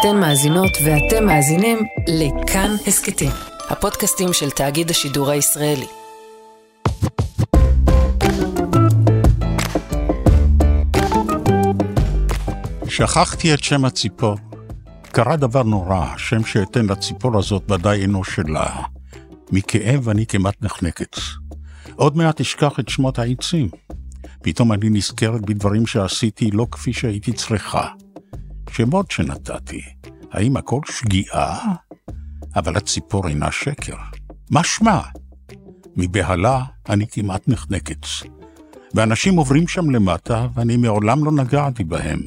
אתן מאזינות ואתם מאזינים לכאן הסכתים, הפודקאסטים של תאגיד השידור הישראלי. שכחתי את שם הציפור. קרה דבר נורא, השם שאתן לציפור הזאת ודאי אינו שלה. מכאב אני כמעט נחנקת. עוד מעט אשכח את שמות העצים. פתאום אני נזכרת בדברים שעשיתי לא כפי שהייתי צריכה. שמות שנתתי, האם הכל שגיאה? אבל הציפור אינה שקר. מה שמה? מבהלה אני כמעט נחנקת. ואנשים עוברים שם למטה, ואני מעולם לא נגעתי בהם.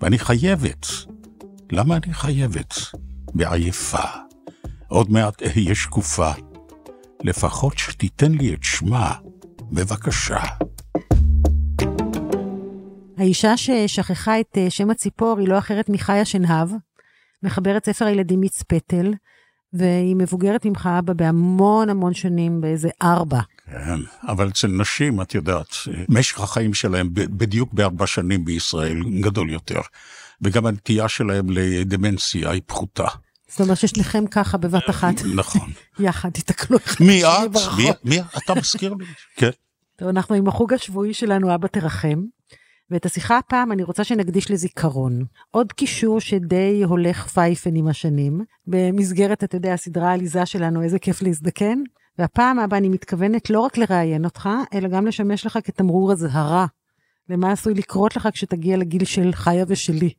ואני חייבת. למה אני חייבת? בעייפה. עוד מעט אהיה שקופה. לפחות שתיתן לי את שמה, בבקשה. האישה ששכחה את אה, שם הציפור היא לא אחרת מחיה שנהב, מחברת ספר הילדים מיץ פטל, והיא מבוגרת ממך אבא בהמון המון שנים, באיזה ארבע. כן, אבל אצל נשים, את יודעת, משך החיים שלהם בדיוק בארבע שנים בישראל גדול יותר, וגם הנטייה שלהם לדמנציה היא פחותה. זאת אומרת ששניכם ככה בבת אחת. נכון. יחד, תתקלו אחד מי את? מי? אתה מזכיר לי? כן. טוב, אנחנו עם החוג השבועי שלנו, אבא תרחם. ואת השיחה הפעם אני רוצה שנקדיש לזיכרון. עוד קישור שדי הולך פייפן עם השנים, במסגרת, אתה יודע, הסדרה העליזה שלנו, איזה כיף להזדקן. והפעם הבאה אני מתכוונת לא רק לראיין אותך, אלא גם לשמש לך כתמרור אזהרה למה עשוי לקרות לך כשתגיע לגיל של חיה ושלי.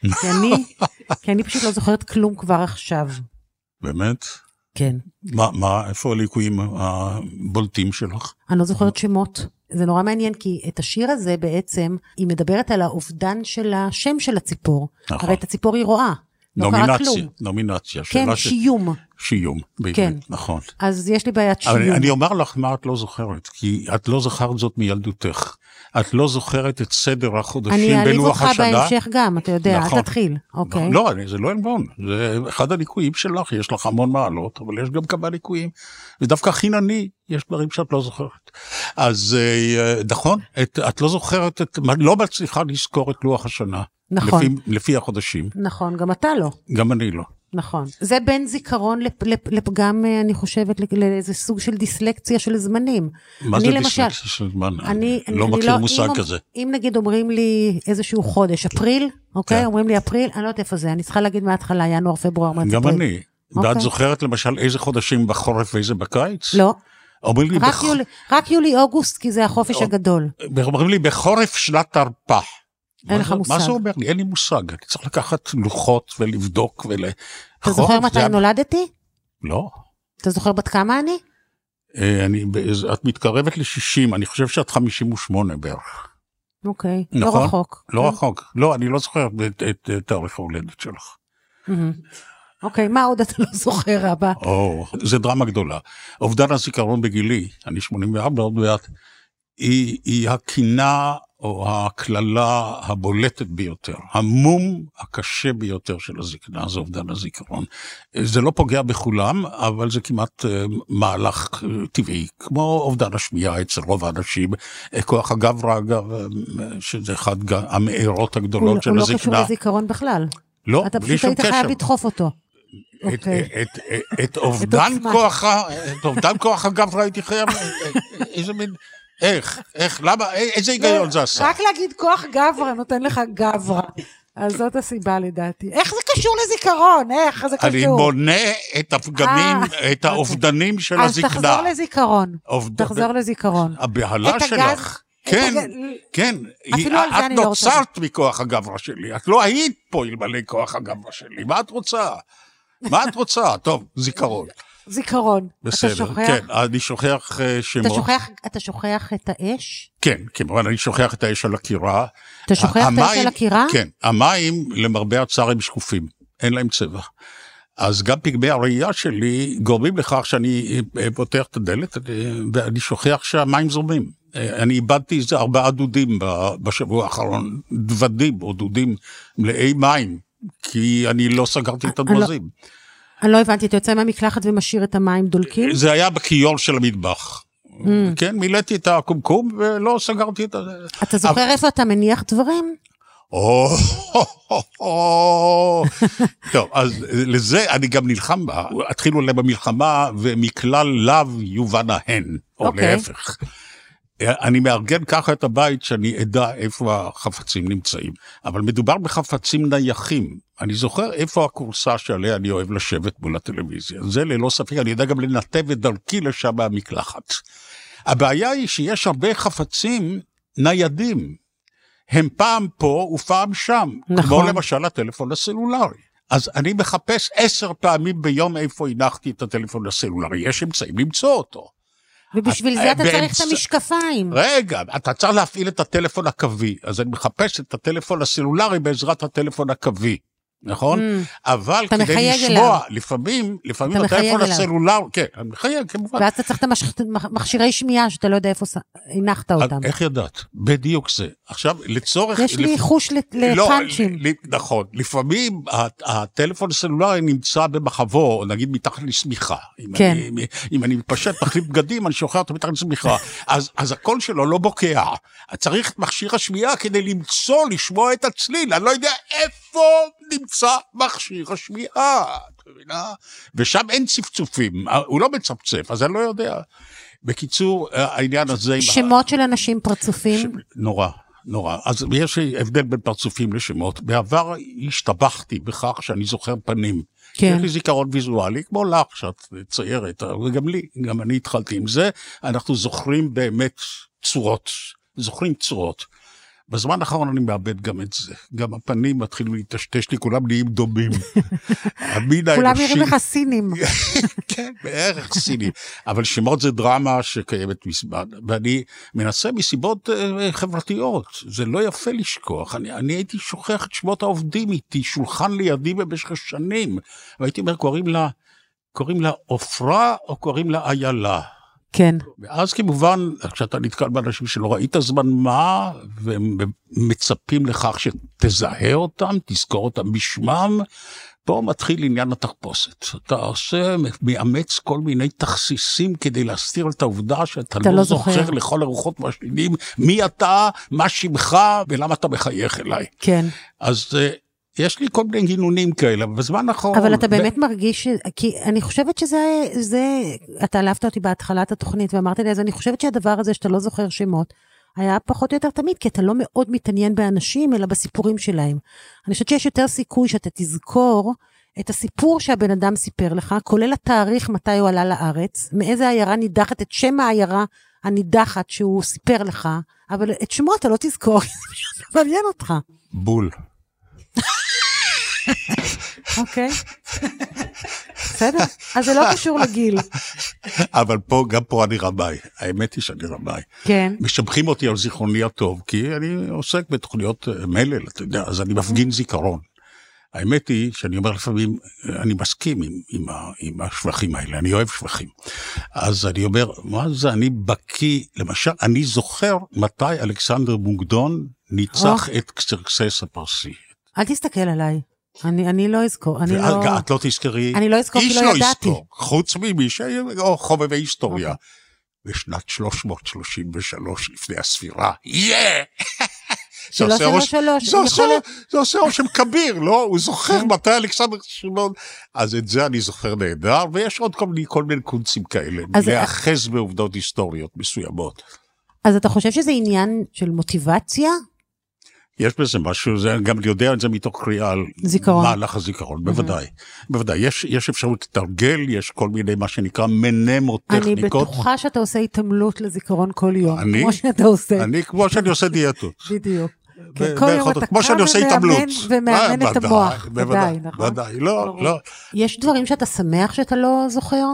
כי אני, כי אני פשוט לא זוכרת כלום כבר עכשיו. באמת? כן. מה, מה, איפה הליקויים הבולטים שלך? אני לא זוכרת שמות. זה נורא מעניין, כי את השיר הזה בעצם, היא מדברת על האובדן של השם של הציפור. נכון. הרי את הציפור היא רואה. לא קרה כלום. נומינציה. כן, שיום. ש... שיום, בעברית, כן. נכון. אז יש לי בעיית שיום. אבל אני אומר לך מה את לא זוכרת, כי את לא זכרת זאת מילדותך. את לא זוכרת את סדר החודשים בלוח השנה. אני אעליב אותך בהמשך גם, אתה יודע, נכון. אל תתחיל, אוקיי. לא, זה לא עלבון, זה אחד הליקויים שלך, יש לך המון מעלות, אבל יש גם כמה ליקויים, ודווקא חינני, יש דברים שאת לא זוכרת. אז אה, נכון, את, את לא זוכרת, את, לא מצליחה לזכור את לוח השנה. נכון. לפי, לפי החודשים. נכון, גם אתה לא. גם אני לא. נכון. זה בין זיכרון לפ, לפ, לפגם, אה, אני חושבת, לאיזה סוג של דיסלקציה של זמנים. מה זה דיסלקציה של זמן? אני, אני לא אני מכיר לא, מושג אם, כזה. אם נגיד אומרים לי איזשהו חודש, אפריל, אוקיי? כן. אומרים לי אפריל, אני לא יודעת איפה זה, אני צריכה להגיד מההתחלה, ינואר, פברואר, מרץ, גם אני. אוקיי. ואת זוכרת למשל איזה חודשים בחורף ואיזה בקיץ? לא. אומרים לי... רק, בח... יולי, רק יולי-אוגוסט, כי זה החופש או... הגדול. אומרים לי בחורף שנת תרפ"א. אין לך מושג. מה זה אומר לי? אין לי מושג. אני צריך לקחת לוחות ולבדוק ול... אתה זוכר מתי זה... נולדתי? לא. אתה זוכר בת כמה אני? אה, אני, את מתקרבת ל-60, אני חושב שאת 58 בערך. אוקיי, לא נכון? לא רחוק. לא כן. רחוק. לא, אני לא זוכר את, את, את תאריך ההולדת שלך. אוקיי, מה עוד אתה לא זוכר, אבא? או, זה דרמה גדולה. אובדן הזיכרון בגילי, אני 84 עוד מעט, היא, היא הקינה או הקללה הבולטת ביותר, המום הקשה ביותר של הזקנה זה אובדן הזיכרון. זה לא פוגע בכולם, אבל זה כמעט אה, מהלך אה, טבעי, כמו אובדן השמיעה אצל רוב האנשים. אה, כוח הגברא, אגב, שזה אחד המארות הגדולות של הוא הזקנה. הוא לא קשור לזיכרון בכלל. לא, בלי שום קשר. אתה פשוט היית חייב לדחוף אותו. את, אוקיי. את אובדן כוח, את אובדן כוח הגברא הייתי חייב, איזה מין... איך? איך? למה? איזה היגיון זה עשה? רק להגיד כוח גברא נותן לך גברא. אז זאת הסיבה לדעתי. איך זה קשור לזיכרון? איך זה קשור? אני מונה את הפגמים, אה, את האובדנים של הזקנה. אז תחזור לזיכרון. תחזור לזיכרון. הבהלה שלך. כן, כן, את לא נוצרת מכוח הגברא שלי, את לא היית פה אלמלא כוח הגברא שלי, מה את רוצה? מה את רוצה? טוב, זיכרון. זיכרון. בסדר, אתה שוכח? כן, אני שוכח שמות. אתה שוכח, אתה שוכח את האש? כן, כמובן, אני שוכח את האש על הקירה. אתה שוכח המים, את האש על הקירה? כן, המים, למרבה הצער, הם שקופים, אין להם צבע. אז גם פגמי הראייה שלי גורמים לכך שאני אה, פותח את הדלת ואני שוכח שהמים זורמים. אה, אני איבדתי איזה ארבעה דודים בשבוע האחרון, דוודים או דודים מלאי מים, כי אני לא סגרתי את לא- הדרזים. אני לא הבנתי, אתה יוצא מהמקלחת ומשאיר את המים דולקים? זה היה בכיור של המטבח. Mm. כן, מילאתי את הקומקום ולא סגרתי את זה. אתה זוכר איפה אתה מניח דברים? או, טוב, אז לזה אני גם נלחם, התחילו להם במלחמה, ומכלל לאו יובן ההן, או אוקיי. להפך. אני מארגן ככה את הבית שאני אדע איפה החפצים נמצאים. אבל מדובר בחפצים נייחים. אני זוכר איפה הכורסה שעליה אני אוהב לשבת מול הטלוויזיה. זה ללא ספק, אני יודע גם לנתב את דרכי לשם מהמקלחת. הבעיה היא שיש הרבה חפצים ניידים. הם פעם פה ופעם שם. נכון. כמו למשל הטלפון הסלולרי. אז אני מחפש עשר פעמים ביום איפה הנחתי את הטלפון הסלולרי. יש אמצעים למצוא אותו. ובשביל אה, זה אתה צריך את המשקפיים. רגע, אתה צריך להפעיל את הטלפון הקווי, אז אני מחפש את הטלפון הסלולרי בעזרת הטלפון הקווי, נכון? Mm. אבל כדי לשמוע, אליו. לפעמים, לפעמים הטלפון אליו. הסלולרי, כן, אני מחייג כמובן. ואז אתה צריך את המש- מכשירי שמיעה שאתה לא יודע איפה הנחת אז אותם. איך ידעת? בדיוק זה. עכשיו, לצורך... יש לי לפ- חוש לא, לפאנצ'ים. ל- ל- נכון, לפעמים הט- הטלפון הסלולרי נמצא במחבו, נגיד מתחת לשמיכה. אם כן. אני- אם אני מתפשט, מחליף בגדים, אני שוכח אותו מתחת לשמיכה. אז אז הקול שלו לא בוקע. צריך את מכשיר השמיעה כדי למצוא, לשמוע את הצליל. אני לא יודע איפה נמצא מכשיר השמיעה. את מבינה? ושם אין צפצופים, הוא לא מצפצף, אז אני לא יודע. בקיצור, העניין הזה... שמות של אנשים פרצופים. נורא, נורא. אז יש הבדל בין פרצופים לשמות. בעבר השתבחתי בכך שאני זוכר פנים. כן. יש לי זיכרון ויזואלי, כמו לך, שאת ציירת, וגם לי, גם אני התחלתי עם זה. אנחנו זוכרים באמת צורות, זוכרים צורות. בזמן האחרון אני מאבד גם את זה. גם הפנים מתחילים להיטשטש לי, כולם נהיים דומים. המין כולם האנושי... נראים לך סינים. כן, בערך סיני. אבל שמות זה דרמה שקיימת מזמן, ואני מנסה מסיבות אה, חברתיות. זה לא יפה לשכוח. אני, אני הייתי שוכח את שמות העובדים איתי, שולחן לידי במשך שנים. והייתי אומר, קוראים לה, קוראים לה עופרה או קוראים לה איילה. כן. ואז כמובן, כשאתה נתקל באנשים שלא ראית זמן מה, והם מצפים לכך שתזהה אותם, תזכור אותם בשמם, פה מתחיל עניין התחפושת. אתה עושה, מאמץ כל מיני תכסיסים כדי להסתיר את העובדה שאתה אתה לא, לא זוכר זוכר. לכל הרוחות והשדים מי אתה, מה שמך ולמה אתה מחייך אליי. כן. אז אה, יש לי כל מיני גינונים כאלה, אבל בזמן האחרון... אבל אתה באמת מרגיש, ש- כי אני חושבת שזה, זה, אתה העלבת אותי בהתחלת התוכנית ואמרת לי, אז אני חושבת שהדבר הזה שאתה לא זוכר שמות, היה פחות או יותר תמיד, כי אתה לא מאוד מתעניין באנשים, אלא בסיפורים שלהם. אני חושבת שיש יותר סיכוי שאתה תזכור את הסיפור שהבן אדם סיפר לך, כולל התאריך מתי הוא עלה לארץ, מאיזה עיירה נידחת, את שם העיירה הנידחת שהוא סיפר לך, אבל את שמו אתה לא תזכור, זה מעניין אותך, בול. אוקיי? בסדר, אז זה לא קשור לגיל. אבל פה, גם פה אני רמאי. האמת היא שאני רמאי. כן. משבחים אותי על זיכרוני הטוב, כי אני עוסק בתוכניות אה, מלל, אתה יודע, אז אני מפגין זיכרון. האמת היא שאני אומר לפעמים, אני מסכים עם, עם, ה, עם השבחים האלה, אני אוהב שבחים. אז אני אומר, מה זה, אני בקיא, למשל, אני זוכר מתי אלכסנדר מוקדון ניצח את קסרקסס הפרסי. אל תסתכל עליי. אני, אני לא אזכור, אני לא... ואת לא תזכרי, אני לא אזכור כי איש לא לא ידעתי. יזכור, חוץ ממי או חובבי היסטוריה. אוקיי. בשנת 333 לפני הספירה, יאה! זה עושה רושם- כביר, לא? הוא זוכר כן. מתי אלכסנדר שמעון. אז את זה אני זוכר נהדר, ויש עוד כל מיני, כל מיני קונצים כאלה, להיאחז בעובדות היסטוריות מסוימות. אז אתה חושב שזה עניין של מוטיבציה? יש בזה משהו, זה, גם אני יודע את זה מתוך קריאה על זיכרון. מהלך הזיכרון, בוודאי. בוודאי, יש, יש אפשרות לתרגל, יש כל מיני מה שנקרא מנמוטכניקות. אני בטוחה שאתה עושה התעמלות לזיכרון כל יום. אני? כמו שאתה עושה. אני כמו שאני עושה דיאטות. בדיוק. כן, כל יום אתה כמו קם שאני עושה ומאמן- התעמלות. ומאמן אה, את המוח. בוודאי, ודאי, נכון? ודאי, לא. לא. יש דברים שאתה שמח שאתה לא זוכר?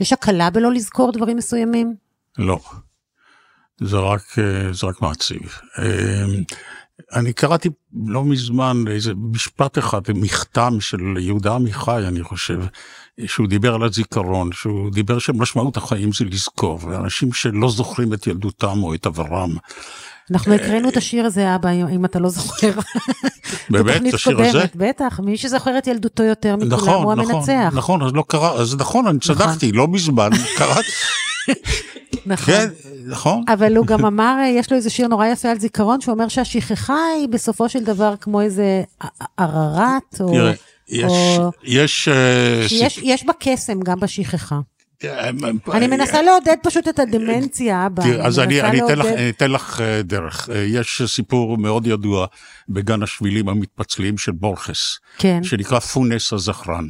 יש הקלה בלא לזכור דברים מסוימים? לא. זה רק, אה, זה רק מעציב. אה, אני קראתי לא מזמן איזה משפט אחד, מכתם של יהודה עמיחי, אני חושב, שהוא דיבר על הזיכרון, שהוא דיבר שמשמעות החיים זה לזכור, ואנשים שלא זוכרים את ילדותם או את עברם. אנחנו הקראנו את השיר הזה, אבא, אם אתה לא זוכר. באמת, בתוכנית השיר הזה? בטח, מי שזוכר את ילדותו יותר מכולם נכון, הוא נכון, המנצח. נכון, אז לא קרה, אז נכון, אני צדקתי, לא מזמן, קראתי. נכון. כן, נכון. אבל הוא גם אמר, אה, יש לו איזה שיר נורא יפה על זיכרון, שהוא אומר שהשכחה היא בסופו של דבר כמו איזה ערערת, או... תראה, יש, או- יש, אה, יש בה קסם גם בשכחה. אה, אני מנסה לעודד פשוט את הדמנציה הבאה. תראה, אז אני, אתן לך, אה, דרך. אה, יש סיפור מאוד ידוע בגן השבילים המתפצלים של בורכס, כן, שנקרא פונס הזכרן.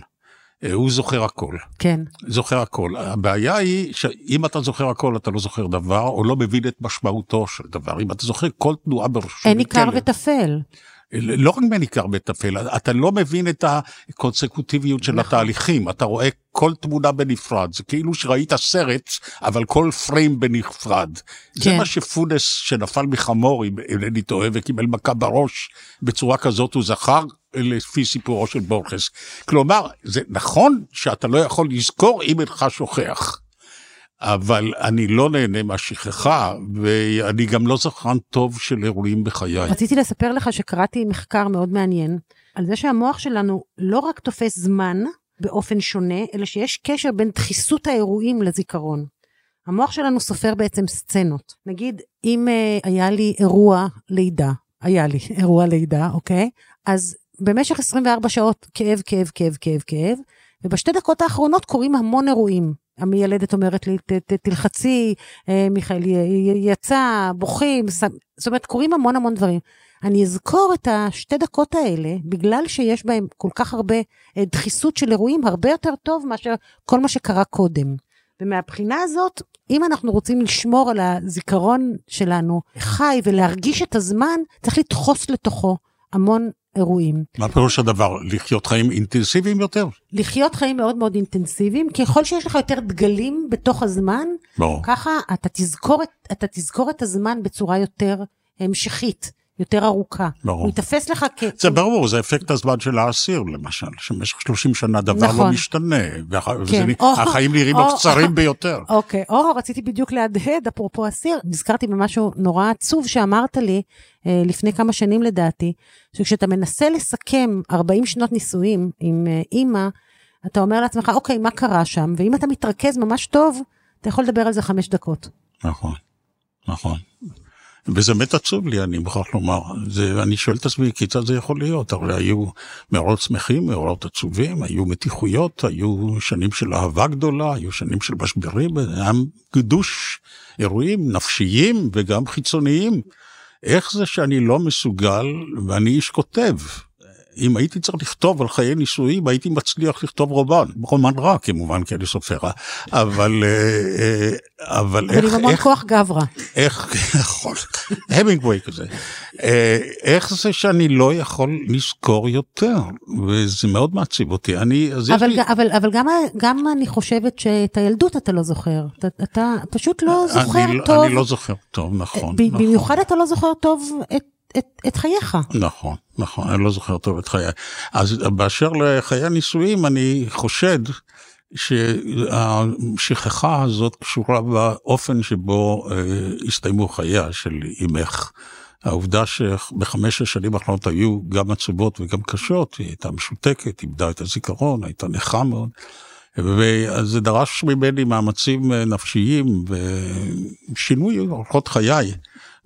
אה, הוא זוכר הכל, כן, זוכר הכל. הבעיה היא שאם אתה זוכר הכל, אתה לא זוכר דבר, או לא מבין את משמעותו של דבר. אם אתה זוכר כל תנועה בראשו, אין עיקר וטפל. לא רק מעיקר וטפל, אתה לא מבין את הקונסקוטיביות של נכון. התהליכים, אתה רואה כל תמונה בנפרד, זה כאילו שראית סרט, אבל כל פריים בנפרד. זה כן. מה שפונס שנפל מחמור, אם אינני טועה, וקיבל מכה בראש בצורה כזאת, הוא זכר לפי סיפורו של בורכס. כלומר, זה נכון שאתה לא יכול לזכור אם אינך שוכח. אבל אני לא נהנה מהשכחה, ואני גם לא זכרן טוב של אירועים בחיי. רציתי לספר לך שקראתי מחקר מאוד מעניין על זה שהמוח שלנו לא רק תופס זמן באופן שונה, אלא שיש קשר בין דחיסות האירועים לזיכרון. המוח שלנו סופר בעצם סצנות. נגיד, אם uh, היה לי אירוע לידה, היה לי אירוע לידה, אוקיי? אז במשך 24 שעות כאב, כאב, כאב, כאב, כאב, ובשתי דקות האחרונות קורים המון אירועים. המיילדת אומרת לי, "ת- ת- תלחצי, אה, מיכאל יצא, בוכים, ש- זאת אומרת, קורים המון המון דברים. אני אזכור את השתי דקות האלה, בגלל שיש בהם כל כך הרבה אה, דחיסות של אירועים, הרבה יותר טוב מאשר כל מה שקרה קודם. ומהבחינה הזאת, אם אנחנו רוצים לשמור על הזיכרון שלנו חי ולהרגיש את הזמן, צריך לדחוס לתוכו המון אירועים. מה פירוש הדבר? לחיות חיים אינטנסיביים יותר? לחיות חיים מאוד מאוד אינטנסיביים, ככל שיש לך יותר דגלים בתוך הזמן, ברור. ככה אתה תזכור, את, אתה תזכור את הזמן בצורה יותר המשכית, יותר ארוכה. ברור. הוא ייתפס לך כ... זה ברור, זה אפקט הזמן של האסיר, למשל, שבמשך 30 שנה דבר נכון. לא משתנה, כן. והחיים או, נראים או, לו קצרים ביותר. אוקיי, או רציתי בדיוק להדהד, אפרופו אסיר, נזכרתי במשהו נורא עצוב שאמרת לי אה, לפני כמה שנים לדעתי, שכשאתה מנסה לסכם 40 שנות נישואים עם אה, אימא, אתה אומר לעצמך, אוקיי, מה קרה שם? ואם אתה מתרכז ממש טוב, אתה יכול לדבר על זה חמש דקות. נכון, נכון. וזה באמת עצוב לי, אני מוכרח לומר. זה, אני שואל את עצמי, כיצד זה יכול להיות? הרי היו מאורעות שמחים, מאורעות עצובים, היו מתיחויות, היו שנים של אהבה גדולה, היו שנים של משברים, היה גדוש אירועים נפשיים וגם חיצוניים. איך זה שאני לא מסוגל, ואני איש כותב, אם הייתי צריך לכתוב על חיי נישואים, הייתי מצליח לכתוב רומן, רומן רע כמובן, כי אני סופר רע, אבל, אה, אה, אבל אבל עם איך, המון איך, כוח גברא. איך, יכול, המינגווי כזה, אה, איך זה שאני לא יכול לזכור יותר, וזה מאוד מעציב אותי, אני, אז אבל, לי, אבל, אבל גם, גם אני חושבת שאת הילדות אתה לא זוכר. אתה, אתה פשוט לא זוכר אני, לא- טוב. אני לא זוכר טוב, נכון, נכון. במיוחד אתה לא זוכר טוב את, את, את חייך. נכון, נכון, אני לא זוכר טוב את חיי. אז באשר לחיי הנישואים, אני חושד שהשכחה הזאת קשורה באופן שבו אה, הסתיימו חייה של אמך. העובדה שבחמש השנים האחרונות היו גם עצובות וגם קשות, היא הייתה משותקת, איבדה את הזיכרון, הייתה נכה מאוד. וזה דרש ממני מאמצים אה, נפשיים ושינוי אורחות חיי.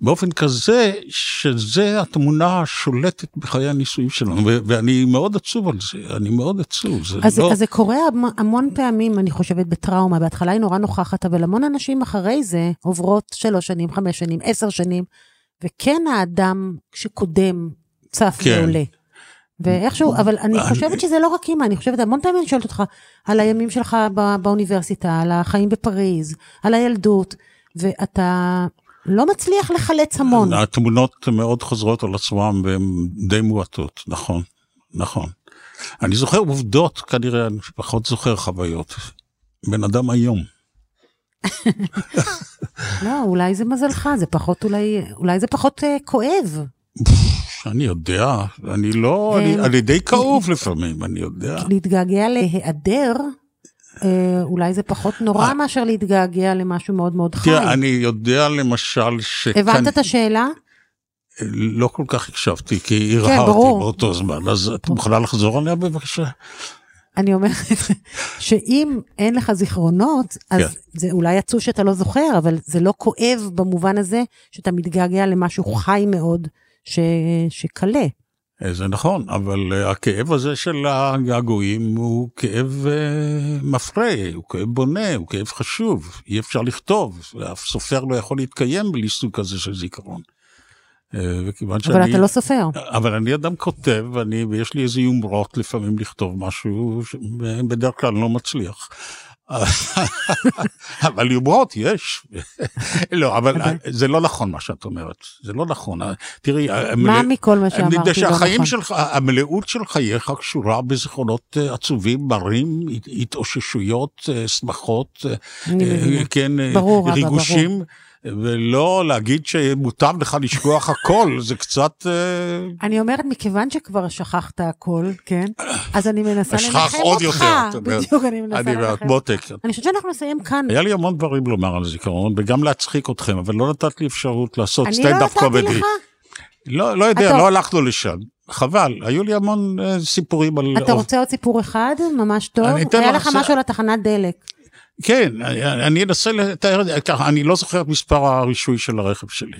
באופן כזה שזה התמונה השולטת בחיי הנישואים שלנו, ו- ואני מאוד עצוב על זה, אני מאוד עצוב, זה אז, לא... אז זה קורה המ- המון פעמים, אני חושבת, בטראומה. בהתחלה היא נורא נוכחת, אבל המון אנשים אחרי זה עוברות שלוש שנים, חמש שנים, עשר שנים, וכן האדם שקודם צף כן. ועולה. ואיכשהו, אבל אני חושבת שזה לא רק אימא, אני חושבת, המון פעמים אני שואלת אותך על הימים שלך ב- באוניברסיטה, על החיים בפריז, על הילדות, ואתה לא מצליח לחלץ המון. התמונות מאוד חוזרות על עצמן והן די מועטות, נכון, נכון. אני זוכר עובדות, כנראה אני פחות זוכר חוויות. בן אדם היום. לא, אולי זה מזלך, זה פחות אולי, אולי זה פחות אה, כואב. אני יודע, אני לא, אני, אני די כאוב לפעמים, אני יודע. להתגעגע להיעדר, אולי זה פחות נורא מאשר להתגעגע למשהו מאוד מאוד חי. תראה, אני יודע למשל שכאן... הבנת את השאלה? לא כל כך הקשבתי, כי הרהרתי ברור. באותו זמן, אז את מוכנה לחזור עליה בבקשה? אני אומרת שאם אין לך זיכרונות, אז כן. זה אולי עצוב שאתה לא זוכר, אבל זה לא כואב במובן הזה שאתה מתגעגע למשהו חי מאוד, ש... שקלה. אה, זה נכון, אבל אה, הכאב הזה של הגעגועים הוא כאב אה, מפרה, הוא כאב בונה, הוא כאב חשוב, אי אפשר לכתוב, אף סופר לא יכול להתקיים בלי סוג כזה של זיכרון. וכיוון שאני... אבל אתה לא סופר. אבל אני אדם כותב, ואני, ויש לי איזה יומרות לפעמים לכתוב משהו, בדרך כלל לא מצליח. אבל יומרות יש. לא, אבל זה לא נכון מה שאת אומרת, זה לא נכון. תראי, מה מכל מה שאמרתי לא נכון? שהחיים שלך, המלאות של חייך קשורה בזיכרונות אה, עצובים, מרים, התאוששויות, אה, שמחות, כן, ברור, ריגושים. ולא להגיד שמוטב לך לשכוח הכל, זה קצת... אה, אני אומרת, מכיוון שכבר שכחת הכל, כן? אז אני מנסה לנחם אותך. אשכח עוד יותר. בדיוק, אני מנסה לנחם. אני מותק. אני חושבת שאנחנו נסיים כאן. היה לי המון דברים לומר על זיכרון, וגם להצחיק אתכם, אבל לא נתת לי אפשרות לעשות סטנדאפ קומדי. אני לא נתתי לך? לא, לא יודע, לא הלכנו לשם. חבל, היו לי המון uh, סיפורים על... אתה רוצה עוד סיפור אחד? ממש טוב? היה לך משהו על התחנת דלק. כן, אני אנסה לתאר את זה ככה, אני לא זוכר את מספר הרישוי של הרכב שלי.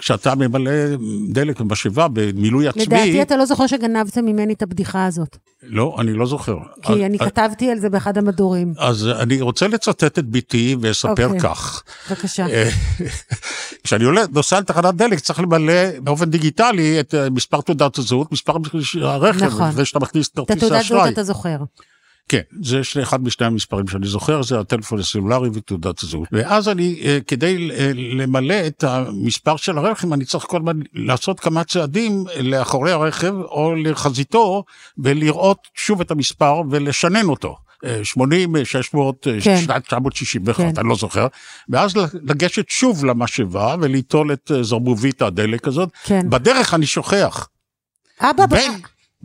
כשאתה ממלא דלק במשאבה במילוי עצמי... לדעתי אתה לא זוכר שגנבת ממני את הבדיחה הזאת. לא, אני לא זוכר. כי אני כתבתי על זה באחד המדורים. אז אני רוצה לצטט את ביתי ואספר כך. בבקשה. כשאני נוסע לתחנת דלק צריך למלא באופן דיגיטלי את מספר תעודת הזהות, מספר הרכב, נכון. לפני שאתה מכניס את כרטיס האשראי. את התעודת זהות אתה זוכר. כן, זה אחד משני המספרים שאני זוכר, זה הטלפון הסלולרי ותעודת הזהות. ואז אני, כדי למלא את המספר של הרכב, אני צריך כל הזמן לעשות כמה צעדים לאחורי הרכב או לחזיתו, ולראות שוב את המספר ולשנן אותו. 80, 600, כן. 961, כן. אני לא זוכר, ואז לגשת שוב למשאבה וליטול את זרבובית הדלק הזאת. כן. בדרך אני שוכח. אבא, בין,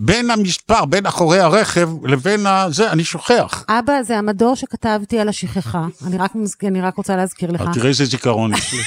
בין המספר, בין אחורי הרכב לבין הזה, אני שוכח. אבא, זה המדור שכתבתי על השכחה. אני רק, אני רק רוצה להזכיר לך. תראה איזה זיכרון יש לי.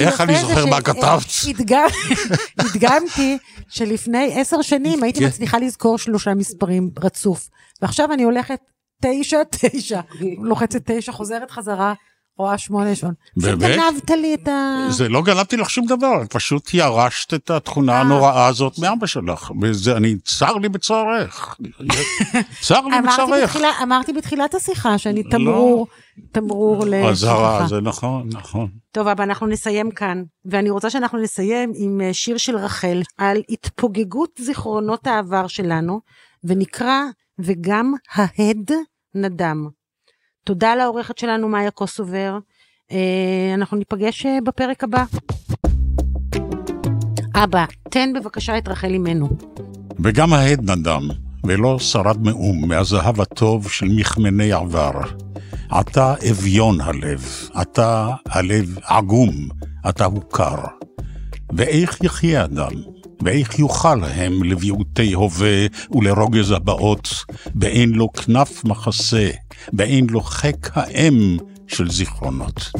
איך אני זה זוכר מה כתבת? שהדגם- הדגמתי שלפני עשר שנים הייתי כן. מצליחה לזכור שלושה מספרים רצוף. ועכשיו אני הולכת תשע, תשע, לוחצת תשע, חוזרת חזרה, רואה שמונה שעון. באמת? גנבת לי את ה... זה לא גנבתי לך שום דבר, פשוט ירשת את התכונה הנוראה הזאת מאבא שלך. וזה, אני, צר לי בצערך. צר לי בצערך. אמרתי בתחילת השיחה שאני תמרור, תמרור אזהרה, לשכחה. זה נכון, נכון. טוב, אבל אנחנו נסיים כאן, ואני רוצה שאנחנו נסיים עם אה, שיר של רחל על התפוגגות זיכרונות העבר שלנו, ונקרא וגם ההד נדם. תודה לעורכת שלנו מאיה קוסובר, אה, אנחנו ניפגש אה, בפרק הבא. אבא, תן בבקשה את רחל אימנו. וגם ההד נדם, ולא שרד מאום מהזהב הטוב של מכמני עבר. עתה אביון הלב, עתה הלב עגום, עתה הוא קר. ואיך יחיה אדם, ואיך יוכל הם לביעוטי הווה ולרוגז הבאות, באין לו כנף מחסה, באין לו חיק האם של זיכרונות.